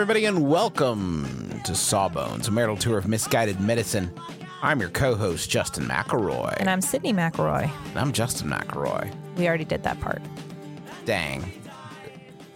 Everybody, and welcome to Sawbones, a marital tour of misguided medicine. I'm your co-host, Justin McElroy. And I'm Sydnee McElroy. And I'm Justin McElroy. We already did that part. Dang.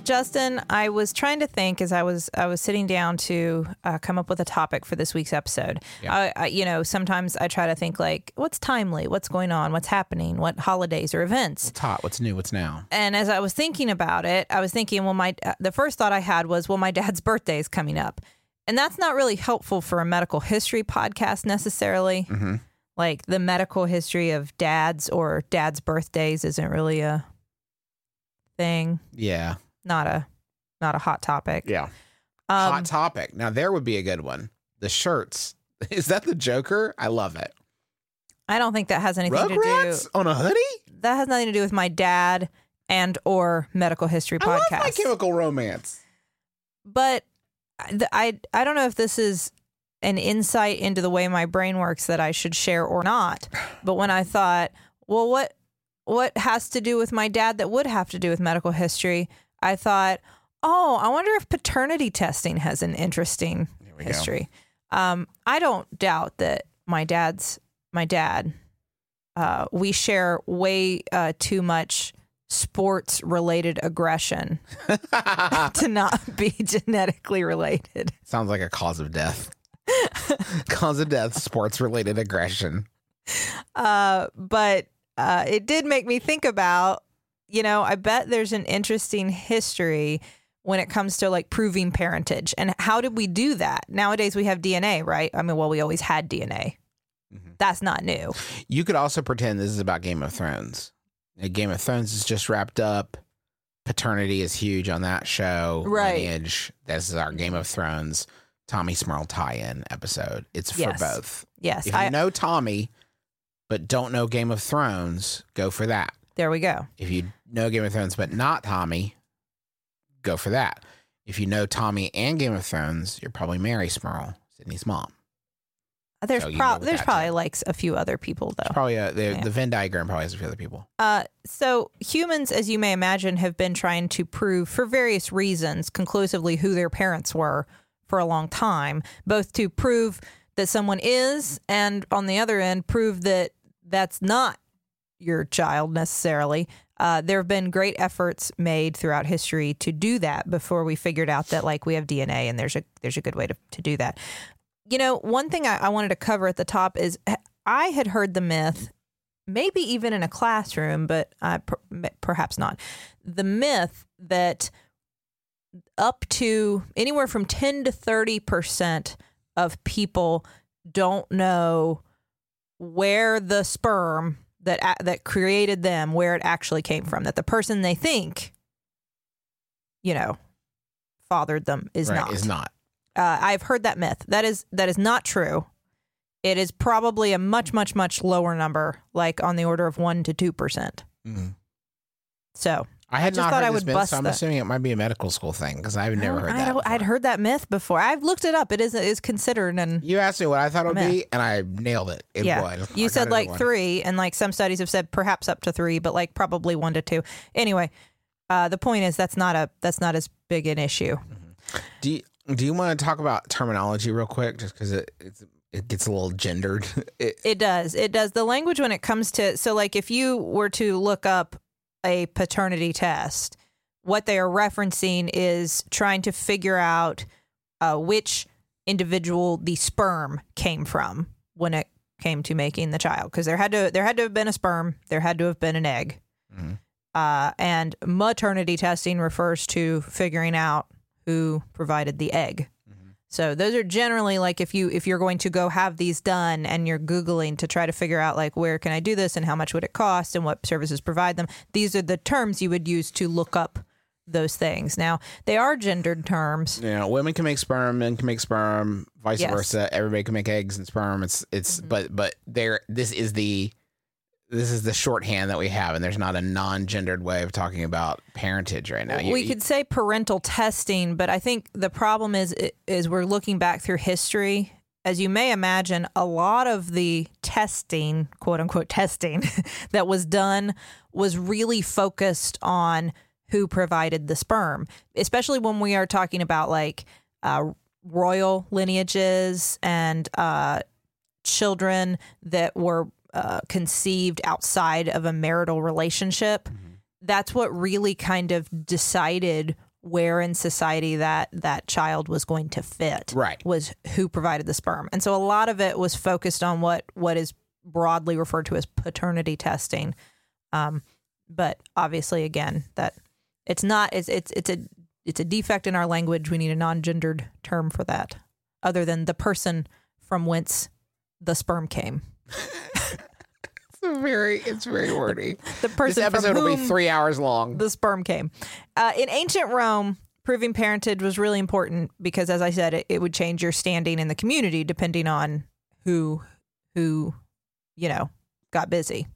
Justin, I was trying to think as I was I was sitting down to uh, come up with a topic for this week's episode. Yeah. I, I, you know, sometimes I try to think like, what's timely, what's going on, what's happening, what holidays or events. What's hot? What's new? What's now? And as I was thinking about it, I was thinking, well, my uh, the first thought I had was, well, my dad's birthday is coming up, and that's not really helpful for a medical history podcast necessarily. Mm-hmm. Like the medical history of dads or dads' birthdays isn't really a thing. Yeah. Not a not a hot topic. Yeah. Um, hot topic. Now, there would be a good one. The shirts. Is that the Joker? I love it. I don't think that has anything to Rugrats do. on a hoodie? That has nothing to do with my dad and or medical history podcast. I love my chemical romance. but I, I I don't know if this is an insight into the way my brain works that I should share or not. But when I thought, well, what what has to do with my dad that would have to do with medical history? I thought, oh, I wonder if paternity testing has an interesting history. Um, I don't doubt that my dad's my dad. Uh, we share way uh, too much sports related aggression to not be genetically related. Sounds like a cause of death. cause of death, sports related aggression. Uh, but uh, it did make me think about, you know, I bet there's an interesting history when it comes to like proving parentage. And how did we do that? Nowadays we have DNA, right? I mean, well, we always had DNA. Mhm. That's not new. You could also pretend this is about Game of Thrones. Game of Thrones is just wrapped up. Paternity is huge on that show. Right. Lineage. This is our Game of Thrones Tommy Smirl tie-in episode. It's for Yes. both. Yes. If you know Tommy, but don't know Game of Thrones, go for that. There we go. If you know Game of Thrones but not Tommy, go for that. If you know Tommy and Game of Thrones, you're probably Mary Smirl, Sydnee's mom. There's So you prob- go with there's probably like a few other people though. Probably uh, the, Yeah. the Venn diagram probably has a few other people. Uh, so humans, as you may imagine, have been trying to prove for various reasons conclusively who their parents were for a long time, both to prove that someone is, and on the other end, prove that that's not your child necessarily. Uh, there have been great efforts made throughout history to do that before we figured out that like we have DNA and there's a there's a good way to, to do that. You know, one thing I, I wanted to cover at the top is I had heard the myth maybe even in a classroom, but uh, per- perhaps not. The myth that up to anywhere from 10 to 30% of people don't know where the sperm that that created them where it actually came from that the person they think you know fathered them is right, not is not. uh, I've heard that myth. That is that is not true. It is probably a much much much lower number, like on the order of one to two percent. Mhm. So I had just not thought heard I this would myth, bust so I'm that. assuming it might be a medical school thing because I've never heard that. I I'd heard that myth before. I've looked it up. It is is considered and You asked me what I thought it would Myth. be, and I nailed it. It yeah. You got said like three, and like some studies have said perhaps up to three, but like probably one to two. Anyway, uh, the point is that's not a that's not as big an issue. Do you, Do you want to talk about terminology real quick, just because it it's, it gets a little gendered? It, It does. It does. The language when it comes to so like if you were to look up a paternity test. What they are referencing is trying to figure out uh, which individual the sperm came from when it came to making the child, because there had to there had to have been a sperm, there had to have been an egg, uh, and maternity testing refers to figuring out who provided the egg. So those are generally like if you if you're going to go have these done and you're googling to try to figure out like where can I do this and how much would it cost and what services provide them. These are the terms you would use to look up those things. Now, they are gendered terms. Know, women can make sperm, men can make sperm, vice Yes. versa. Everybody can make eggs and sperm. It's it's mm-hmm. but but there this is the this is the shorthand that we have, and there's not a non-gendered way of talking about parentage right now. You- we could say parental testing, but I think the problem is is we're looking back through history. As you may imagine, a lot of the testing, quote unquote testing, that was done was really focused on who provided the sperm, especially when we are talking about like uh, royal lineages and uh, children that were uh, conceived outside of a marital relationship. That's what really kind of decided where in society that that child was going to fit. Right. Was who provided the sperm. And so a lot of it was focused on what what is broadly referred to as paternity testing. Um, but obviously again that it's not it's it's it's a it's a defect in our language. We need a non-gendered term for that other than the person from whence the sperm came. very it's very wordy. The This person from episode will be three hours long. the sperm came. Uh, in ancient Rome, proving parentage was really important because, as I said, it, it would change your standing in the community depending on who who you know got busy.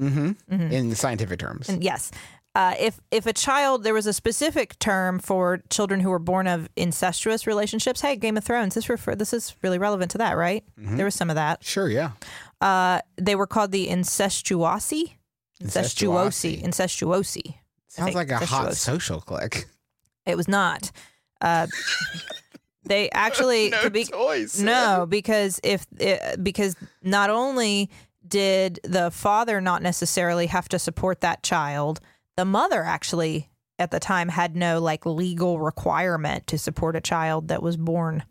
Mm-hmm. In scientific terms, And yes, uh, if if a child, there was a specific term for children who were born of incestuous relationships. Hey, Game of Thrones. This refer this is really relevant to that, right? There was some of that. sure, yeah. Uh, they were called the incestuosi. Incestuosi. Incestuosi. Incestuosi. Sounds like a hot social click. It was not. Uh, they actually to be, toys. no because if uh, because not only did the father not necessarily have to support that child, the mother actually at the time had no like legal requirement to support a child that was born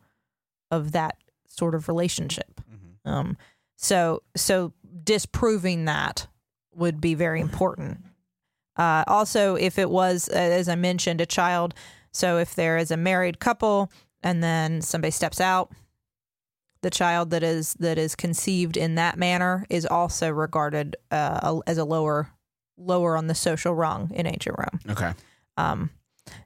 of that sort of relationship. Um, so so disproving that would be very important. Uh, also, if it was, uh, as I mentioned, a child, so if there is a married couple and then somebody steps out, the child that is that is conceived in that manner is also regarded uh, as a lower lower on the social rung in ancient Rome. Okay. Um,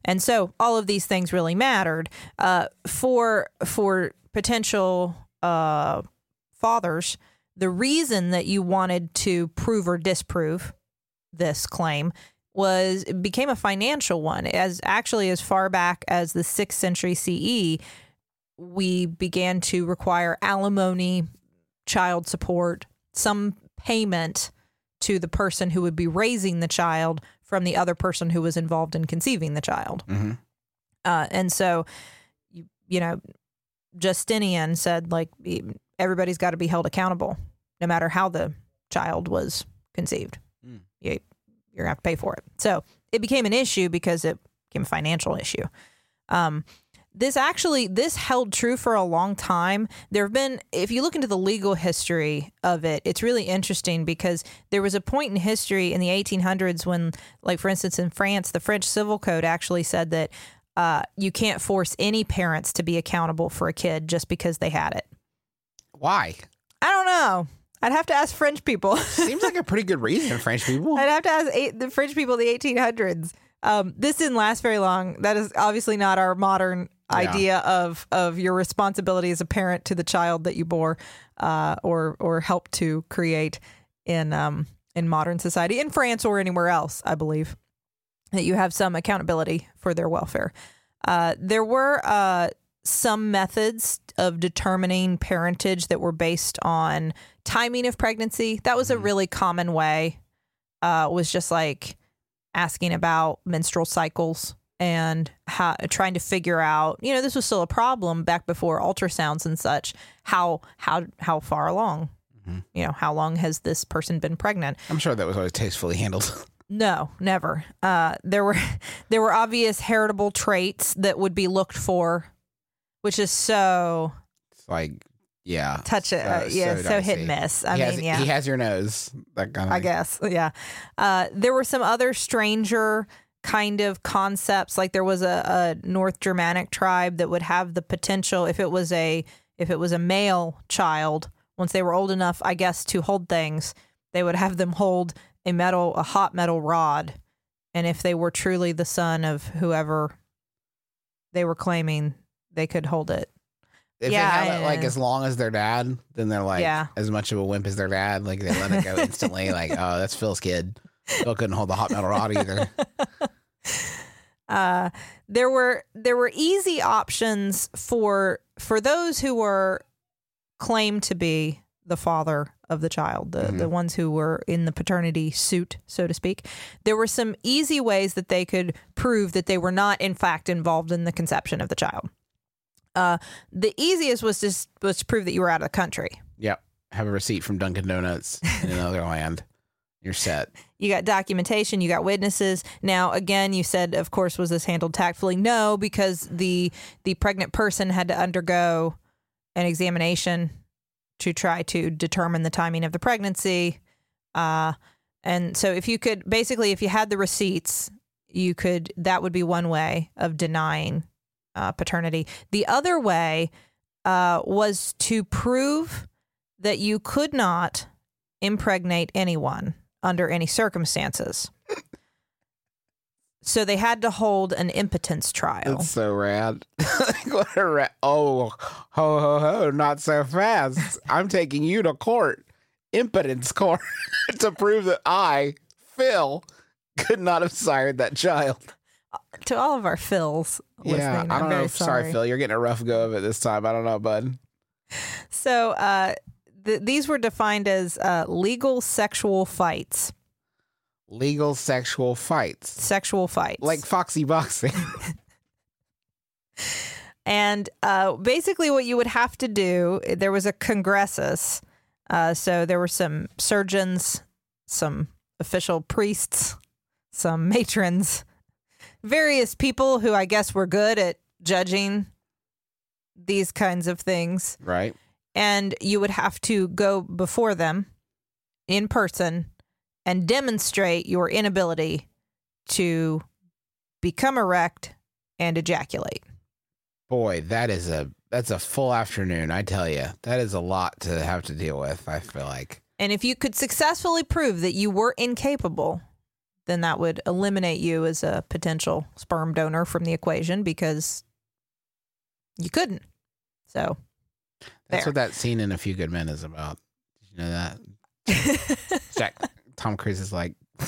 and so all of these things really mattered uh, for for potential uh, fathers. The reason that you wanted to prove or disprove this claim was it became a financial one. As actually as far back as the sixth century CE, we began to require alimony, child support, some payment to the person who would be raising the child from the other person who was involved in conceiving the child. Mm-hmm. Uh, and so, you, you know, Justinian said, like, everybody's got to be held accountable, no matter how the child was conceived. Mm. You, you're going to have to pay for it. So it became an issue because it became a financial issue. Um, this actually this held true for a long time there have been if you look into the legal history of it it's really interesting because there was a point in history in the 1800s when like for instance in france the french civil code actually said that uh, you can't force any parents to be accountable for a kid just because they had it Why? i don't know i'd have to ask french people Seems like a pretty good reason, French people. I'd have to ask eight, the French people the 1800s. Um, this didn't last very long. That is obviously not our modern Yeah. idea of of your responsibility as a parent to the child that you bore uh, or or helped to create in um, in modern society in France or anywhere else. I believe that you have some accountability for their welfare. Uh, there were uh, some methods of determining parentage that were based on timing of pregnancy. That was a really common way. Uh, was just like asking about menstrual cycles and how trying to figure out. You know, this was still a problem back before ultrasounds and such. How how how far along? You know, how long has this person been pregnant? I'm sure that was always tastefully handled. No, never. Uh, there were there were obvious heritable traits that would be looked for, which is so It's like, yeah. touch it. uh, yeah, so so, hit and miss. I he mean, has, yeah. He has your nose. That kind of I guess. Yeah. Uh, there were some other stranger kind of concepts. Like there was a, a North Germanic tribe that would have the potential if it was a if it was a male child, once they were old enough, I guess, to hold things, they would have them hold a metal a hot metal rod. And if they were truly the son of whoever they were claiming, they could hold it. If Yeah, they have it like as long as their dad, then they're like Yeah. as much of a wimp as their dad. Like they let it go instantly. like, oh, that's Phil's kid. Phil couldn't hold the hot metal rod either. uh, there were there were easy options for for those who were claimed to be the father of the child, the the ones who were in the paternity suit, so to speak. There were some easy ways that they could prove that they were not, in fact, involved in the conception of the child. Uh, the easiest was s- was to prove that you were out of the country. Yep. Have a receipt from Dunkin' Donuts in another land. You're set. You got documentation, you got witnesses. Now, again, you said, of course, was this handled tactfully? No, because the the pregnant person had to undergo an examination to try to determine the timing of the pregnancy. Uh, and so, if you could basically, if you had the receipts, you could that would be one way of denying uh, paternity. The other way uh, was to prove that you could not impregnate anyone under any circumstances. So they had to hold an impotence trial. That's so rad. what a ra- oh, ho, ho, ho, not so fast. I'm taking you to court, impotence court, to prove that I, Phil, could not have sired that child. to all of our Phils yeah, I I'm don't know. Sorry. sorry. Phil. You're getting a rough go of it this time. I don't know, bud. So uh, th- these were defined as uh, legal sexual fights. Legal sexual fights, Sexual fights. like Foxy boxing. And uh, basically, what you would have to do, there was a congressus. Uh, so there were some surgeons, some official priests, some matrons, various people who I guess were good at judging these kinds of things. right. And you would have to go before them in person and demonstrate your inability to become erect and ejaculate. Boy, that is a that's a full afternoon. I tell you, that is a lot to have to deal with. I feel like. And if you could successfully prove that you were incapable, then that would eliminate you as a potential sperm donor from the equation because you couldn't. So, That's There. what that scene in A Few Good Men is about. Did you know that? Jack Tom Cruise is like, I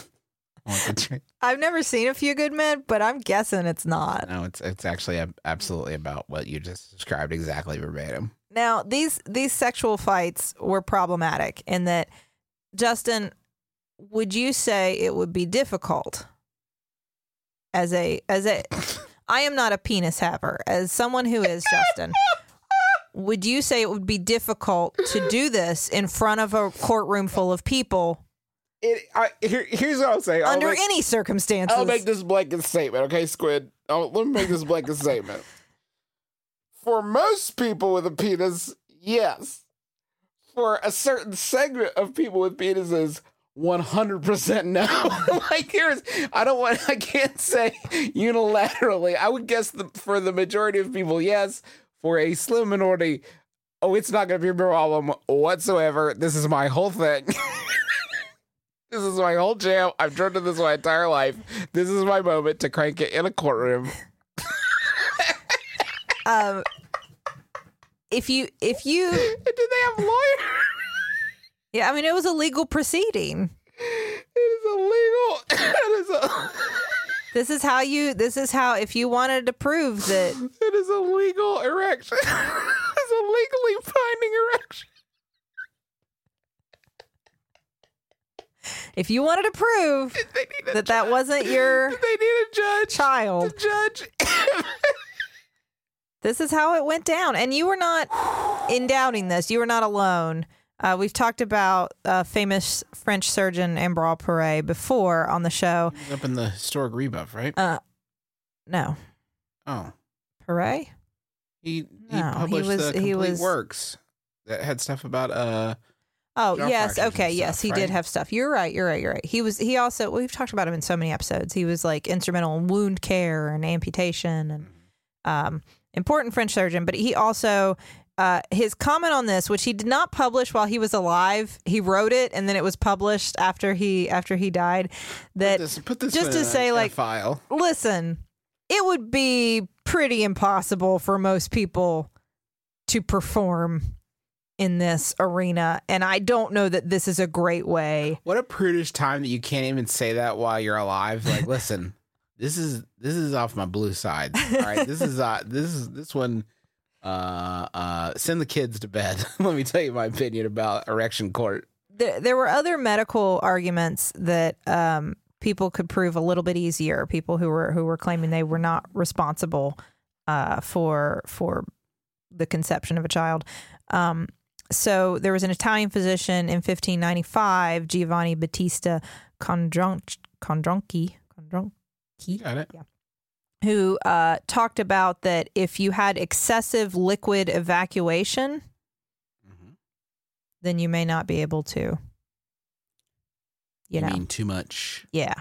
want the drink. I've never seen A Few Good Men, but I'm guessing it's not. No, it's it's actually a, absolutely about what you just described exactly verbatim. Now, these these sexual fights were problematic in that Justin, would you say it would be difficult as a as a I am not a penis haver. As someone who is Justin, would you say it would be difficult to do this in front of a courtroom full of people It, I, here, here's what I'll say. I'll under make, any circumstances? I'll make this blanket statement, okay, Squid? I'll, let me make this blanket statement. For most people with a penis, yes. For a certain segment of people with penises, 100% no. like, here's, I don't want, I can't say unilaterally. I would guess the, for the majority of people, yes. For a slim minority, oh, it's not going to be a problem whatsoever. This is my whole thing. This is my whole jam. I've dreamt of this my entire life. This is my moment to crank it in a courtroom. um, if you if you Did they have lawyers? yeah, I mean it was a legal proceeding. It is illegal. It is a, This is how you. This is how. If you wanted to prove that, it is a legal erection. It's a legally binding erection. if you wanted to prove need a that that wasn't your They need a judge. child, To judge. this is how it went down. And you were not in doubting this. You were not alone. Uh, we've talked about uh, famous French surgeon Ambroise Paré before on the show. Up in the historic rebuff, right? Uh, no, oh, Paré. he he No, he published was- the he complete was- works that had stuff about uh Oh yes, okay, and yes, he right? did have stuff. You're right. You're right. You're right. He was. He also. We've talked about him in so many episodes. He was like instrumental in wound care and amputation and um, important French surgeon. But he also. Uh, his comment on this, which he did not publish while he was alive, he wrote it and then it was published after he after he died. That put this, put this just to a- say, like, file. listen, it would be pretty impossible for most people to perform in this arena. And I don't know that this is a great way. What a prudish time that you can't even say that while you're alive. Like, listen, this is this is off my blue side. All right, this is uh this is this one. Uh, uh, send the kids to bed. Let me tell you my opinion about erection court. There, there were other medical arguments that um, people could prove a little bit easier. People who were who were claiming they were not responsible uh, for for the conception of a child. Um, so there was an Italian physician in 1595, Giovanni Battista Condron- Condronchi, Condronchi, Got it. Who uh, talked about that if you had excessive liquid evacuation, Mhm. then you may not be able to. You, You, know, mean too much yeah,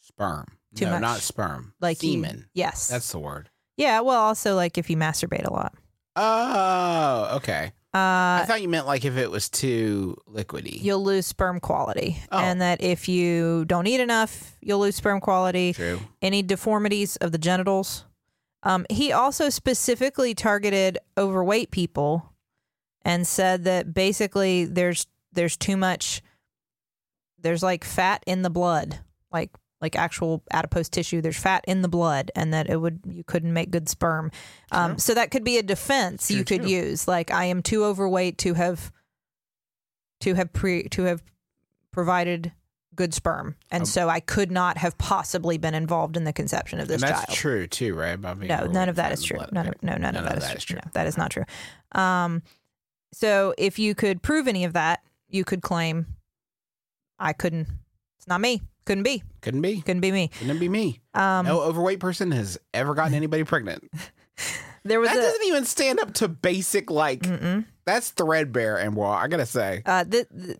sperm? Too no, much. not sperm. like you- semen. yes, That's the word. yeah. Well, also like if you masturbate a lot. Oh, okay. I Uh, thought you meant like if it was too liquidy. you'll lose sperm quality, Oh. and that if you don't eat enough, you'll lose sperm quality. True. any deformities of the genitals. Um, he also specifically targeted overweight people and said that basically there's there's too much there's like fat in the blood, like like actual adipose tissue. There's fat in the blood, and that it would you couldn't make good sperm. Um, True. so that could be a defense True, you could true. use. Like I am too overweight to have to have pre to have provided good sperm, and Um, so I could not have possibly been involved in the conception of this that's child. true too, right? Being No, none of that is true. None of, no, none, of that is true. true. No, that is not true. Um, so if you could prove any of that, you could claim, I couldn't. It's not me. Couldn't be. Couldn't be. Couldn't be me. Couldn't be me. Um, no overweight person has ever gotten anybody pregnant. there was That a. doesn't even stand up to basic like. Mm-mm. That's threadbare and well, I gotta say. Uh, th- th-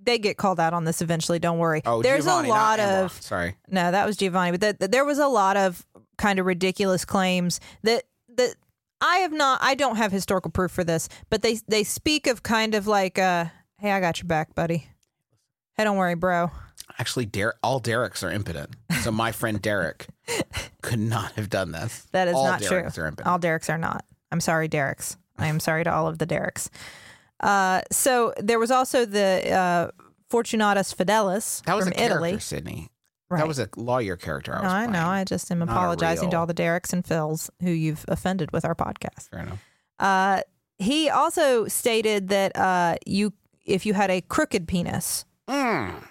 they get called out on this eventually. Don't worry. Oh, There's Giovanni, a lot of Sorry. No, that was Giovanni. But th- th- there was a lot of kind of ridiculous claims that that I have not. I don't have historical proof for this, but they they speak of kind of like, uh, "Hey, I got your back, buddy. Hey, don't worry, bro." Actually, Der- all Derek's are impotent. So my friend Derek could not have done this. That is all not true. All Derek's are not. I'm sorry, Derek's. I am sorry to all of the Derek's. Uh, so there was also the uh, Fortunatus Fidelis that was from a character, Italy. Sydnee. Right. That was a lawyer character. I no, I know. I just am Not apologizing to all the Derek's and Phils who you've offended with our podcast. Fair enough. Uh, he also stated that uh, you, if you had a crooked penis, Mm.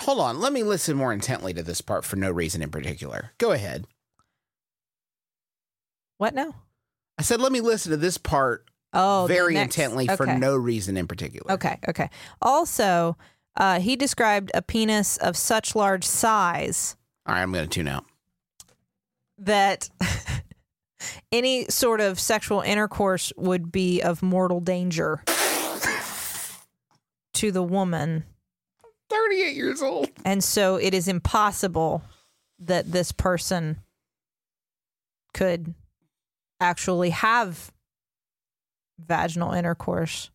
Hold on. Let me listen more intently to this part for no reason in particular. Go ahead. what now? I said, let me listen to this part Oh, very intently for no reason in particular. Okay, okay. Also, uh, he described a penis of such large size All right, I'm going to tune out. that any sort of sexual intercourse would be of mortal danger to the woman. 38 years old. And so it is impossible that this person could actually have vaginal intercourse.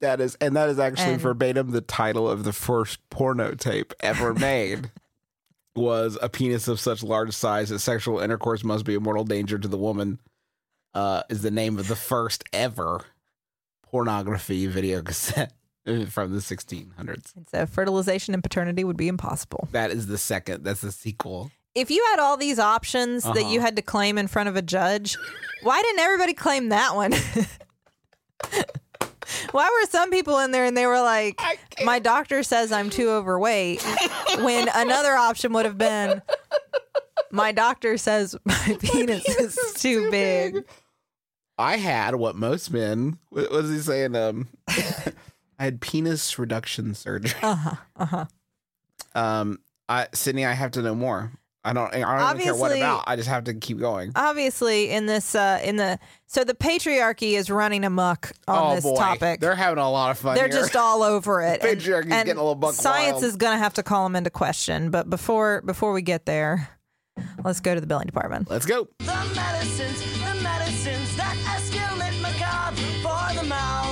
That is, and that is actually And- verbatim the title of the first porno tape ever made. was a penis of such large size that sexual intercourse must be a mortal danger to the woman. Uh, is the name of the first ever pornography video cassette from the 1600s. And so fertilization and paternity would be impossible. That is the second. That's the sequel. If you had all these options that Uh-huh. you had to claim in front of a judge, why didn't everybody claim that one? why were some people in there and they were like, my doctor says I'm too overweight, when another option would have been, my doctor says my penis is too big. I had what most men. What was he saying? Um, I had penis reduction surgery. Uh huh. Uh huh. Um, I Sydnee, I have to know more. I don't. I don't even care what about. I just have to keep going. Obviously, in this, uh, in the so the patriarchy is running amok on oh this boy, topic. they're having a lot of fun. They're here. just all over it. And- Patriarchy's and getting a little buck Science wild. is going to have to call them into question. But before before we get there, let's go to the billing department. Let's go. The medicines, the medicines that escalate macabre for the mouth.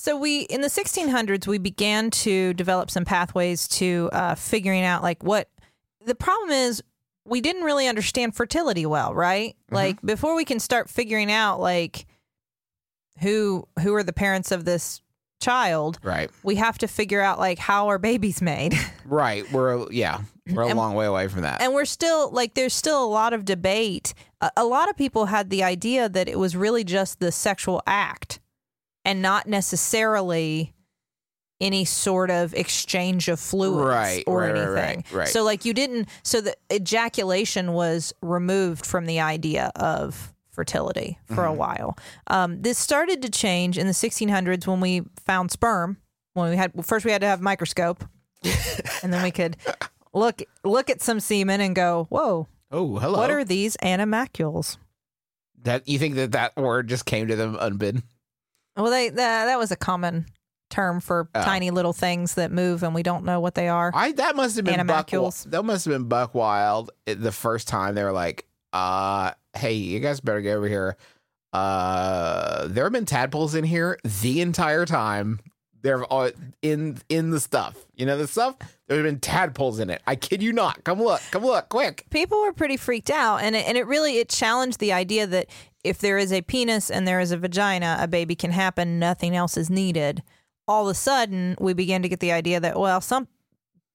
So we in the 1600s we began to develop some pathways to uh, figuring out like what the problem is. We didn't really understand fertility well, right? Like before we can start figuring out like who who are the parents of this child, Right. we have to figure out like how are babies made. Right. We're yeah. We're a And- long way away from that. and we're still like there's still a lot of debate a, a lot of people had the idea that it was really just the sexual act and not necessarily any sort of exchange of fluids Right, or right, anything right, so like you didn't so the ejaculation was removed from the idea of fertility for Mm-hmm. a while um, this started to change in the 1600s when we found sperm when we had well, first we had to have a microscope and then we could look look at some semen and go, "Whoa, oh, hello. what are these animalcules?" that? You think that that word just came to them unbidden? Well, they that, that was a common term for Oh. tiny little things that move and we don't know what they are. I that must have been Buck, Animalcules. that must have been Buck Wild it- the first time they were like, uh, hey, you guys better get over here. Uh, there have been tadpoles in here the entire time. They're all in in the stuff. You know the stuff. There have been tadpoles in it. I kid you not. Come look. Come look. Quick. people were pretty freaked out and it, and it really it challenged the idea that if there is a penis and there is a vagina a baby can happen nothing else is needed all of a sudden we begin to get the idea that well some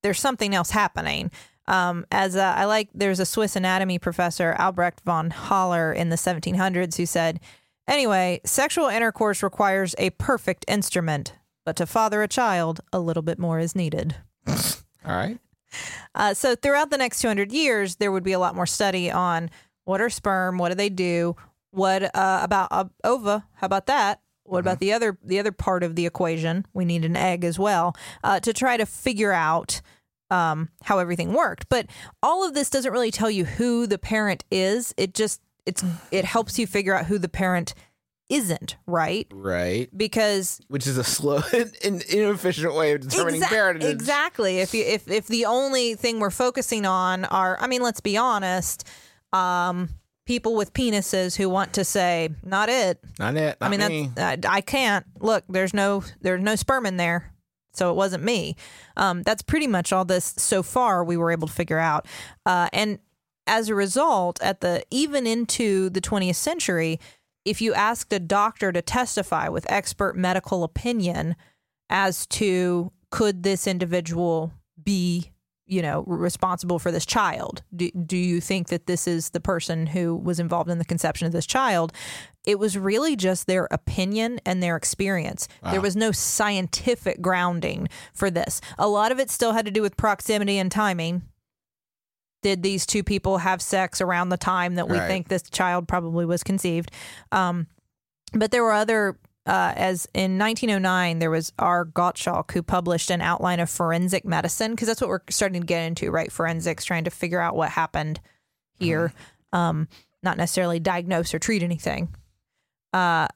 there's something else happening um, as uh, I like, there's a Swiss anatomy professor, Albrecht von Haller, in the 1700s, who said, Anyway, sexual intercourse requires a perfect instrument, but to father a child, a little bit more is needed. All right. Uh, so throughout the next 200 years, there would be a lot more study on what are sperm, what do they do, what uh, about uh, ova? How about that? What about the other the other part of the equation? We need an egg as well uh, to try to figure out um, how everything worked. But all of this doesn't really tell you who the parent is. It just it's it helps you figure out who the parent isn't, right? Right. Because Which is a slow and inefficient way of determining parentage. Exactly. If you if if the only thing we're focusing on are, I mean, let's be honest, um, people with penises who want to say, not it. Not it. I mean, me. that's I, I can't look. There's no there's no sperm in there, so it wasn't me. Um, that's pretty much all this so far we were able to figure out, uh, and as a result, at the even into the 20th century, if you asked a doctor to testify with expert medical opinion as to could this individual be you know responsible for this child? Do, do you think that this is the person who was involved in the conception of this child? It was really just their opinion and their experience. There was no scientific grounding for this. A lot of it still had to do with proximity and timing. Did these two people have sex around the time that we Right. think this child probably was conceived? Um, but there were other uh, as in 1909 there was r. Gottschalk who published an outline of forensic medicine because that's what we're starting to get into right? Forensics trying to figure out what happened here. Um, not necessarily diagnose or treat anything. Uh,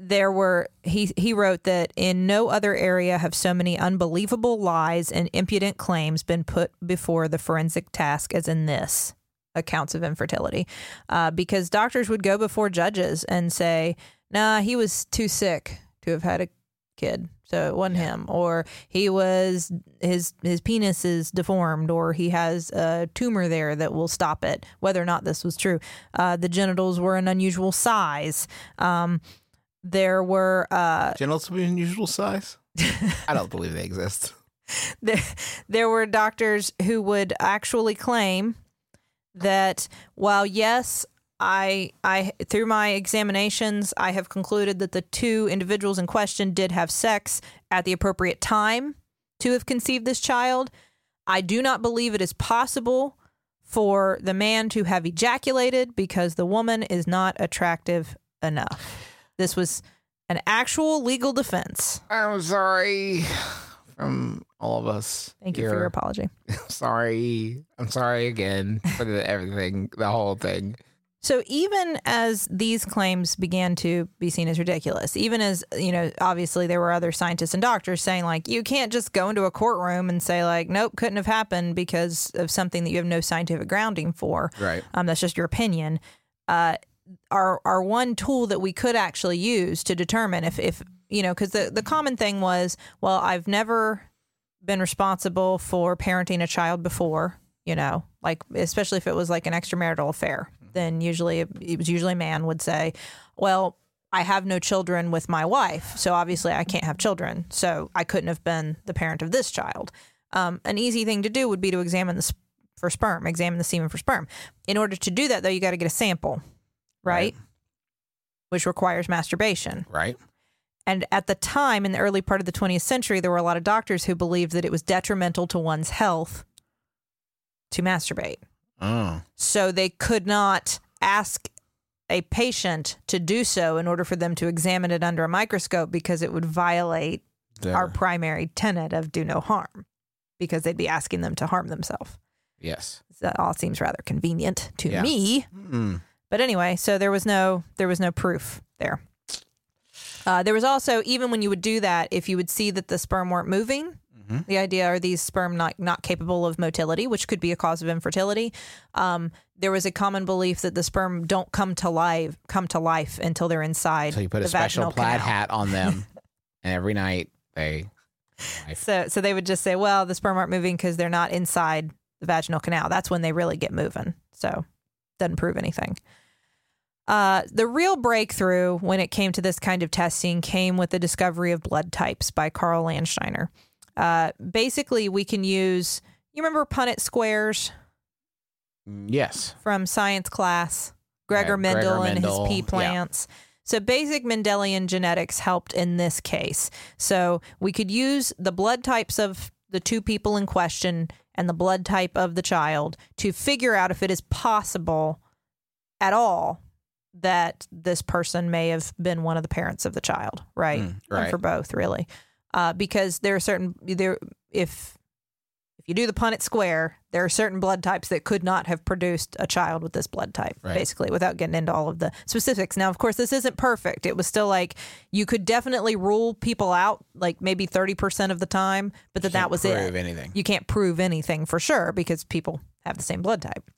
there were he he wrote that in no other area have so many unbelievable lies and impudent claims been put before the forensic task as in this accounts of infertility. Uh, because doctors would go before judges and say nah he was too sick to have had a kid so it wasn't him or he was his his penis is deformed or he has a tumor there that will stop it whether or not this was true uh, the genitals were an unusual size um, there were uh, Genitals to be unusual size? I don't believe they exist. there, there were doctors who would actually claim that while yes I I through my examinations I have concluded that the two individuals in question did have sex at the appropriate time to have conceived this child I do not believe it is possible for the man to have ejaculated because the woman is not attractive enough this was an actual legal defense I'm sorry from all of us. thank you for your apology sorry. I'm sorry again for the, everything, the whole thing. So even as these claims began to be seen as ridiculous, even as, you know, obviously there were other scientists and doctors saying like you can't just go into a courtroom and say like nope, couldn't have happened because of something that you have no scientific grounding for. Right. Um that's just your opinion. Uh our our one tool that we could actually use to determine if if you know cuz the the common thing was, well, I've never been responsible for parenting a child before, you know, like especially if it was like an extramarital affair, then usually it was usually a man would say, well, I have no children with my wife, so obviously I can't have children, so I couldn't have been the parent of this child. Um, an easy thing to do would be to examine the sp- for sperm, examine the semen for sperm. In order to do that, though, you got to get a sample, right? Which requires masturbation. Right. And at the time, in the early part of the 20th century, there were a lot of doctors who believed that it was detrimental to one's health to masturbate. Oh. So they could not ask a patient to do so in order for them to examine it under a microscope because it would violate our primary tenet of do no harm because they'd be asking them to harm themselves. yes. That all seems rather convenient to Yeah. me. Mm. But anyway, so there was no there was no proof there. Uh, there was also even when you would do that, if you would see that the sperm weren't moving, Mm-hmm. the idea are these sperm not not capable of motility, which could be a cause of infertility. Um, there was a common belief that the sperm don't come to life come to life until they're inside. So you put the a special vaginal plaid canal. hat on them, and every night they. So so they would just say, well, the sperm aren't moving because they're not inside the vaginal canal. That's when they really get moving. So doesn't prove anything. Uh, the real breakthrough when it came to this kind of testing came with the discovery of blood types by Carl Landsteiner. Uh, basically, we can use. You remember Punnett squares Yes. from science class? Gregor Yeah, Gregor Mendel and Mendel, his pea plants. So basic Mendelian genetics helped in this case. So we could use the blood types of the two people in question and the blood type of the child to figure out if it is possible at all that this person may have been one of the parents of the child, right? Mm, And right. for both, really, uh, because there are certain there if if you do the Punnett square, there are certain blood types that could not have produced a child with this blood type, Right. basically, without getting into all of the specifics. Now, of course, this isn't perfect. It was still like you could definitely rule people out, like maybe thirty percent of the time, but that that Can't was prove it anything. you can't prove anything for sure because people have the same blood type.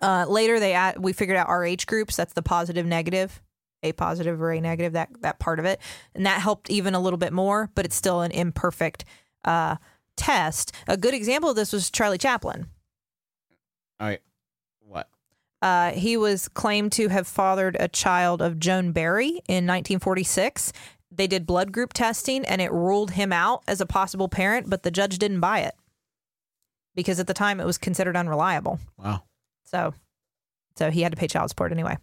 Uh, later, they add, we figured out RH groups. That's the positive, negative, A positive or A negative. That that part of it, and that helped even a little bit more. But it's still an imperfect uh, test. A good example of this was Charlie Chaplin. All right. What? Uh, he was claimed to have fathered a child of Joan Barry in 1946. They did blood group testing and it ruled him out as a possible parent, but the judge didn't buy it because at the time it was considered unreliable. Wow. So, so he had to pay child support anyway.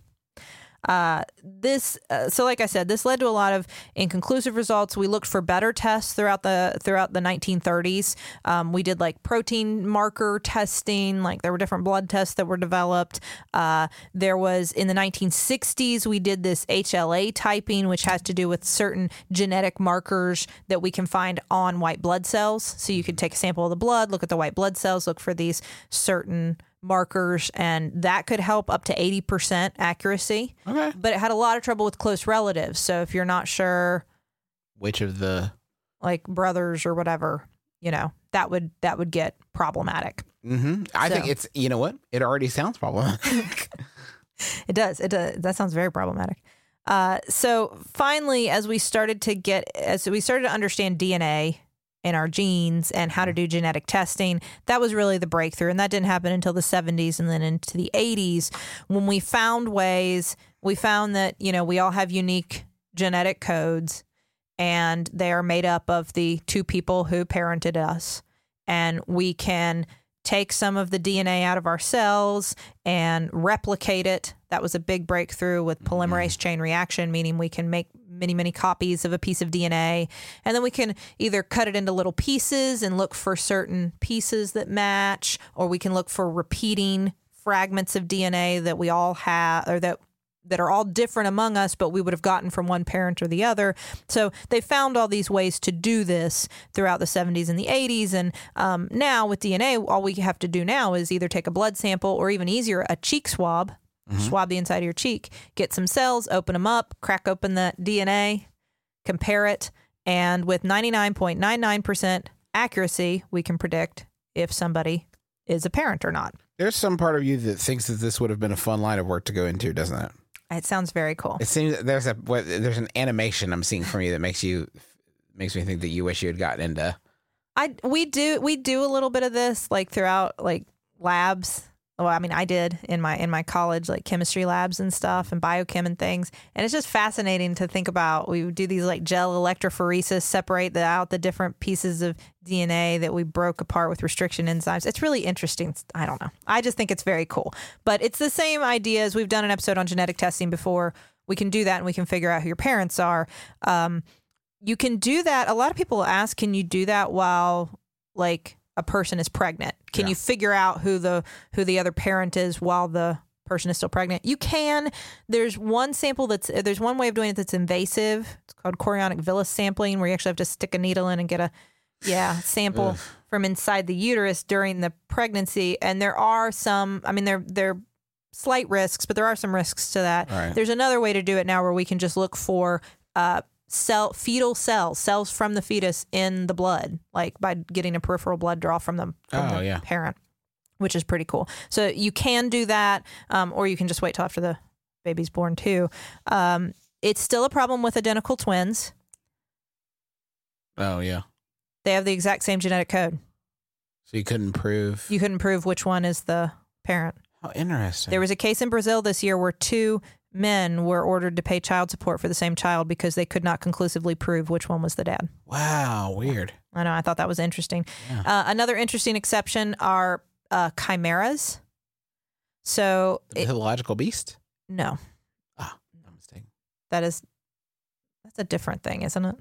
Uh, this, uh, so like I said, this led to a lot of inconclusive results. We looked for better tests throughout the throughout the 1930s. Um, we did like protein marker testing, like there were different blood tests that were developed. Uh, there was in the 1960s we did this HLA typing, which has to do with certain genetic markers that we can find on white blood cells. So you could take a sample of the blood, look at the white blood cells, look for these certain markers, and that could help up to 80% accuracy. Okay. But it had a lot of trouble with close relatives. So if you're not sure, Which of the? like brothers or whatever, you know, that would that would get problematic. Mm-hmm. I think it's. You know what? It already sounds problematic. It does. It does. That sounds very problematic. Uh, so finally, as we started to get, as we started to understand DNA in our genes and how to do genetic testing, that was really the breakthrough. And that didn't happen until the 70s and then into the 80s when we found ways. We found that you know we all have unique genetic codes, and they are made up of the two people who parented us, and we can take some of the DNA out of our cells and replicate it. That was a big breakthrough with polymerase mm-hmm. chain reaction, meaning we can make many, many copies of a piece of DNA. And then we can either cut it into little pieces and look for certain pieces that match, or we can look for repeating fragments of DNA that we all have or that that are all different among us, but we would have gotten from one parent or the other. So they found all these ways to do this throughout the 70s and the 80s. And um, now with DNA, all we have to do now is either take a blood sample or even easier, a cheek swab, Mm-hmm. swab the inside of your cheek, get some cells, open them up, crack open the DNA, compare it. And with 99.99% accuracy, we can predict if somebody is a parent or not. There's some part of you that thinks that this would have been a fun line of work to go into, doesn't it? It sounds very cool. It seems there's a what, there's an animation I'm seeing from you that makes you makes me think that you wish you had gotten into. I we do we do a little bit of this like throughout like labs. Well, I mean, I did in my in my college like chemistry labs and stuff and biochem and things, and it's just fascinating to think about. We do these like gel electrophoresis, separate the, out the different pieces of DNA that we broke apart with restriction enzymes. It's really interesting. I don't know. I just think it's very cool. But it's the same idea as we've done an episode on genetic testing before. We can do that and we can figure out who your parents are. Um, you can do that. A lot of people ask, can you do that while like a person is pregnant? Can Yeah. you figure out who the who the other parent is while the person is still pregnant? You can. There's one sample that's there's one way of doing it that's invasive. It's called chorionic villus sampling, where you actually have to stick a needle in and get a yeah sample from inside the uterus during the pregnancy. And there are some. I mean, there there slight risks, but there are some risks to that. Right. There's another way to do it now where we can just look for uh, cell fetal cells, cells from the fetus in the blood, like by getting a peripheral blood draw from the, from Oh, the yeah. parent, which is pretty cool. So you can do that, um, or you can just wait till after the baby's born too. Um, it's still a problem with identical twins. Oh yeah. They have the exact same genetic code. So you couldn't prove. You couldn't prove which one is the parent. How interesting. There was a case in Brazil this year where two men were ordered to pay child support for the same child because they could not conclusively prove which one was the dad. wow, weird. I know. I thought that was interesting. Yeah. Uh, another interesting exception are uh, chimeras. So, The it, mythological beast. no, Ah, no mistake. that is that's a different thing, isn't it?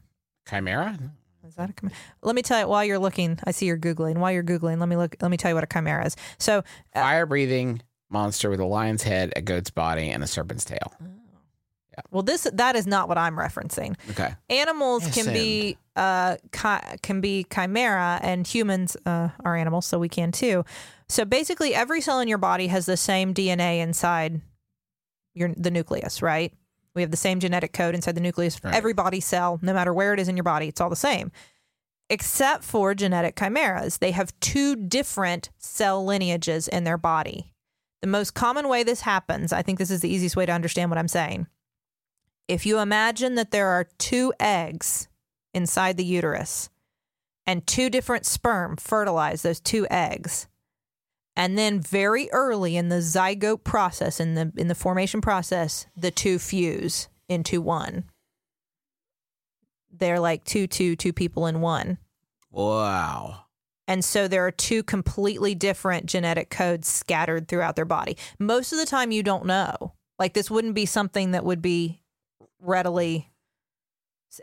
Chimera. Is that a chimera? Let me tell you. While you're looking, I see you're googling. While you're googling, let me look. Let me tell you what a chimera is. So, Fire breathing monster with a lion's head, a goat's body, and a serpent's tail. Yeah. well, this that is not what I'm referencing. Okay. Animals Yes, can be uh chi- can be chimera, and humans uh, are animals, so we can too. So basically, every cell in your body has the same DNA inside your the nucleus, right? We have the same genetic code inside the nucleus. Right. Every body cell, no matter where it is in your body, it's all the same. Except for genetic chimeras, they have two different cell lineages in their body. The most common way this happens, I think this is the easiest way to understand what I'm saying. If you imagine that there are two eggs inside the uterus and two different sperm fertilize those two eggs, and then very early in the zygote process, in the in the formation process, the two fuse into one. They're like two, two, two people in one. Wow. And so there are two completely different genetic codes scattered throughout their body. Most of the time, you don't know. Like, this wouldn't be something that would be readily,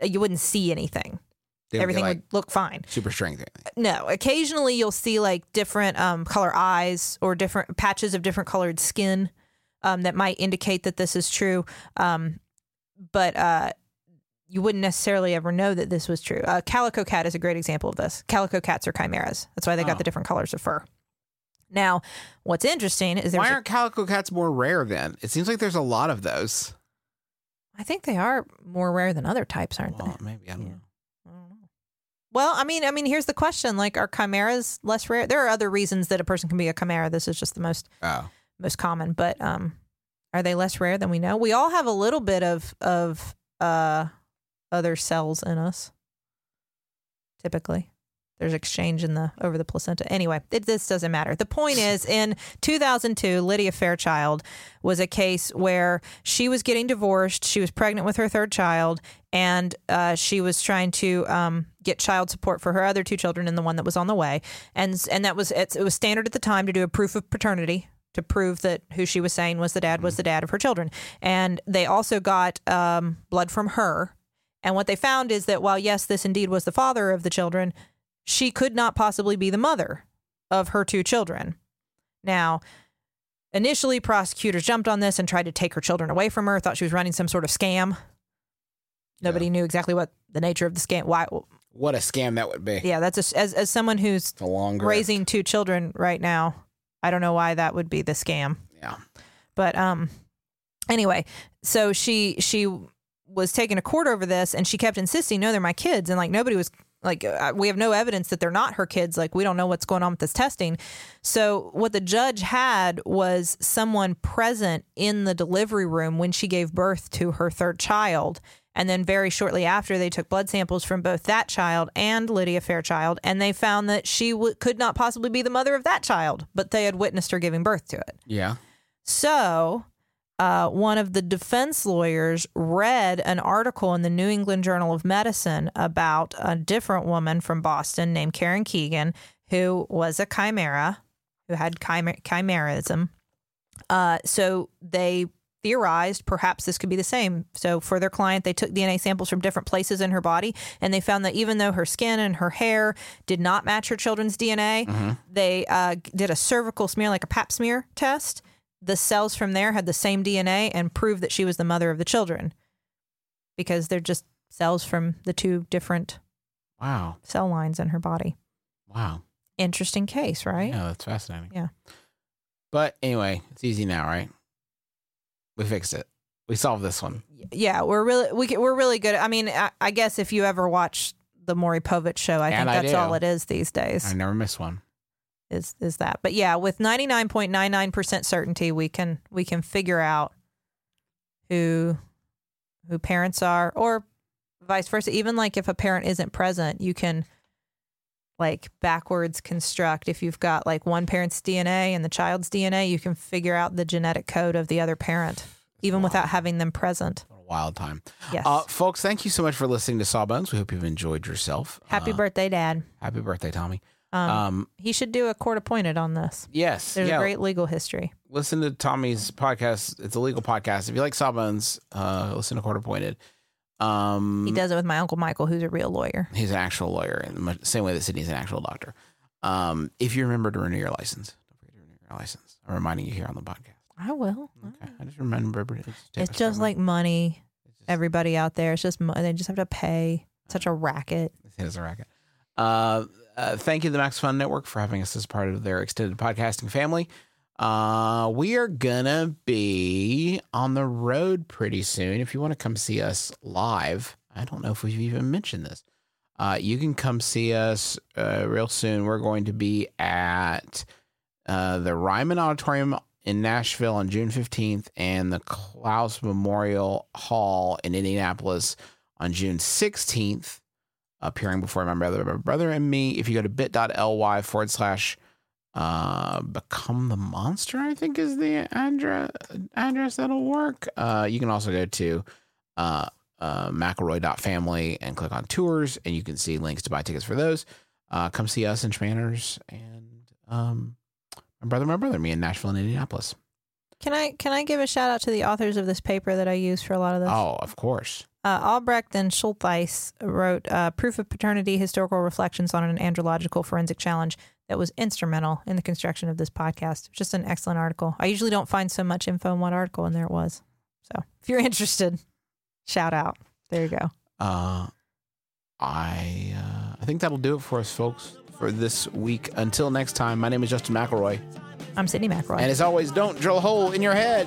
you wouldn't see anything. Would Everything like would look fine. super strength. No, occasionally you'll see like different um, color eyes or different patches of different colored skin um, that might indicate that this is true. Um, but uh, you wouldn't necessarily ever know that this was true. Uh, calico cat is a great example of this. Calico cats are chimeras. That's why they Oh. got the different colors of fur. Now, what's interesting is there's Why aren't calico cats more rare then? It seems like there's a lot of those. I think they are more rare than other types, aren't Well, they? maybe I don't Yeah. Know. Well, I mean, I mean, here's the question: like, are chimeras less rare? There are other reasons that a person can be a chimera. This is just the most Oh, most common, but um, are they less rare than we know? We all have a little bit of of uh other cells in us. Typically, there's exchange in the over the placenta. Anyway, it, this doesn't matter. The point is, in 2002, Lydia Fairchild was a case where she was getting divorced. She was pregnant with her third child, and uh, she was trying to um, get child support for her other two children and the one that was on the way. And and that was it, it was standard at the time to do a proof of paternity to prove that who she was saying was the dad was the dad of her children. And they also got um, blood from her. And what they found is that while yes, this indeed was the father of the children, she could not possibly be the mother of her two children. Now, initially, prosecutors jumped on this and tried to take her children away from her. Thought she was running some sort of scam. Nobody knew exactly what the nature of the scam. Why? what a scam that would be. Yeah, that's a, as as someone who's raising two children right now. I don't know why that would be the scam. Yeah. But um anyway, so she she was taken to court over this and she kept insisting no they're my kids and like nobody was like uh, we have no evidence that they're not her kids like we don't know what's going on with this testing. So what the judge had was someone present in the delivery room when she gave birth to her third child. And then very shortly after, they took blood samples from both that child and Lydia Fairchild, and they found that she w- could not possibly be the mother of that child, but they had witnessed her giving birth to it. Yeah. So, uh, one of the defense lawyers read an article in the New England Journal of Medicine about a different woman from Boston named Karen Keegan, who was a chimera, who had chimer- chimerism. Uh, so they theorized perhaps this could be the same. So for their client, they took DNA samples from different places in her body, and they found that even though her skin and her hair did not match her children's DNA, they uh, did a cervical smear, like a Pap smear test. The cells from there had the same DNA and proved that she was the mother of the children because they're just cells from the two different Wow. cell lines in her body. Wow. Interesting case, right? Yeah, that's fascinating. Yeah. But anyway, it's easy now, right? We fixed it. We solved this one. yeah, we're really we we're really good. I mean, I, I guess if you ever watch the Maury Povich show, I And think I that's do. all it is these days. I never miss one. Is is that? But yeah, with ninety nine point nine nine percent certainty, we can we can figure out who who parents are, or vice versa. Even like if a parent isn't present, you can like backwards construct. If you've got like one parent's DNA and the child's DNA, you can figure out the genetic code of the other parent, even without having them present. A wild time. Yes. Uh, folks, thank you so much for listening to Sawbones. We hope you've enjoyed yourself. Happy Uh, birthday, Dad. Happy birthday, Tommy. Um, Um, he should do a court appointed on this. yes. There's yeah. a great legal history. listen to Tommy's podcast. It's a legal podcast. If you like Sawbones, uh, listen to Court Appointed. Um, He does it with my uncle Michael, who's a real lawyer. He's an actual lawyer in the same way that Sydnee's an actual doctor. Um, if you remember to renew your license, don't forget to renew your license. I'm reminding you here on the podcast. I will. Okay, I just remember. It's, It's just like money. just- Everybody out there, it's just money. they just have to pay. Such a racket. It is a racket. Uh, uh, thank you to the Max Fun Network for having us as part of their extended podcasting family. Uh, we are gonna be on the road pretty soon. If you want to come see us live, I don't know if we've even mentioned this. Uh, you can come see us uh, real soon. We're going to be at uh, the Ryman Auditorium in Nashville on June 15th and the Clowes Memorial Hall in Indianapolis on June 16th appearing before my brother, my brother and me. If you go to bit.ly forward slash uh, become the monster, I think is the address address that'll work. Uh, you can also go to uh, uh, McElroy.family and click on tours, and you can see links to buy tickets for those. Uh, come see us in Shmanners and um, my brother, my brother, me in Nashville and Indianapolis. Can I can I give a shout out to the authors of this paper that I use for a lot of this? Oh, of course. Uh, Albrecht and Schultheiss wrote uh, Proof of Paternity Historical Reflections on an Andrological Forensic Challenge that was instrumental in the construction of this podcast. Just an excellent article. I usually don't find so much info in one article, and there it was. So if you're interested, shout out. There you go. Uh, I uh, I think that'll do it for us, folks, for this week. Until next time, my name is Justin McElroy, I'm Sydnee McElroy. and as always, don't drill a hole in your head.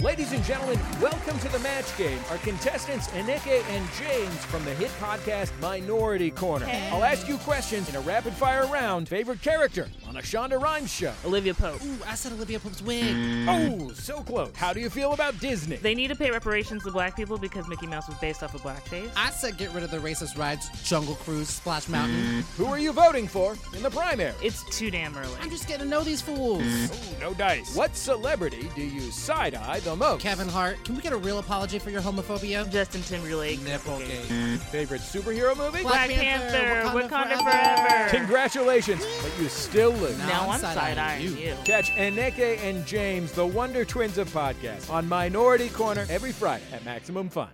Ladies and gentlemen, welcome to the match game. Our contestants, Enike and James from the hit podcast Minority Korner. I'll ask you questions in a rapid fire round. Favorite character on a Shonda Rhimes show? Olivia Pope. Ooh, I said Olivia Pope's wig. Mm. Oh, so close. How do you feel about Disney? They need to pay reparations to black people because Mickey Mouse was based off of blackface. I said get rid of the racist rides, Jungle Cruise, Splash Mountain. Mm. Who are you voting for in the primary? It's too damn early. I'm just getting to know these fools. Mm. Ooh, no dice. What celebrity do you side eye the most? Kevin Hart, can we get a real apology for your homophobia? Justin Timberlake. Nipplegate. Mm. Favorite superhero movie? Black, Black Panther. Panther, Wakanda, Wakanda forever. forever. Congratulations, but you still lose. Now, I'm I'm side-eyeing side eyeing you. you. Catch Eneke and James, the Wonder Twins of podcasts, on Minority Korner every Friday at Maximum Fun.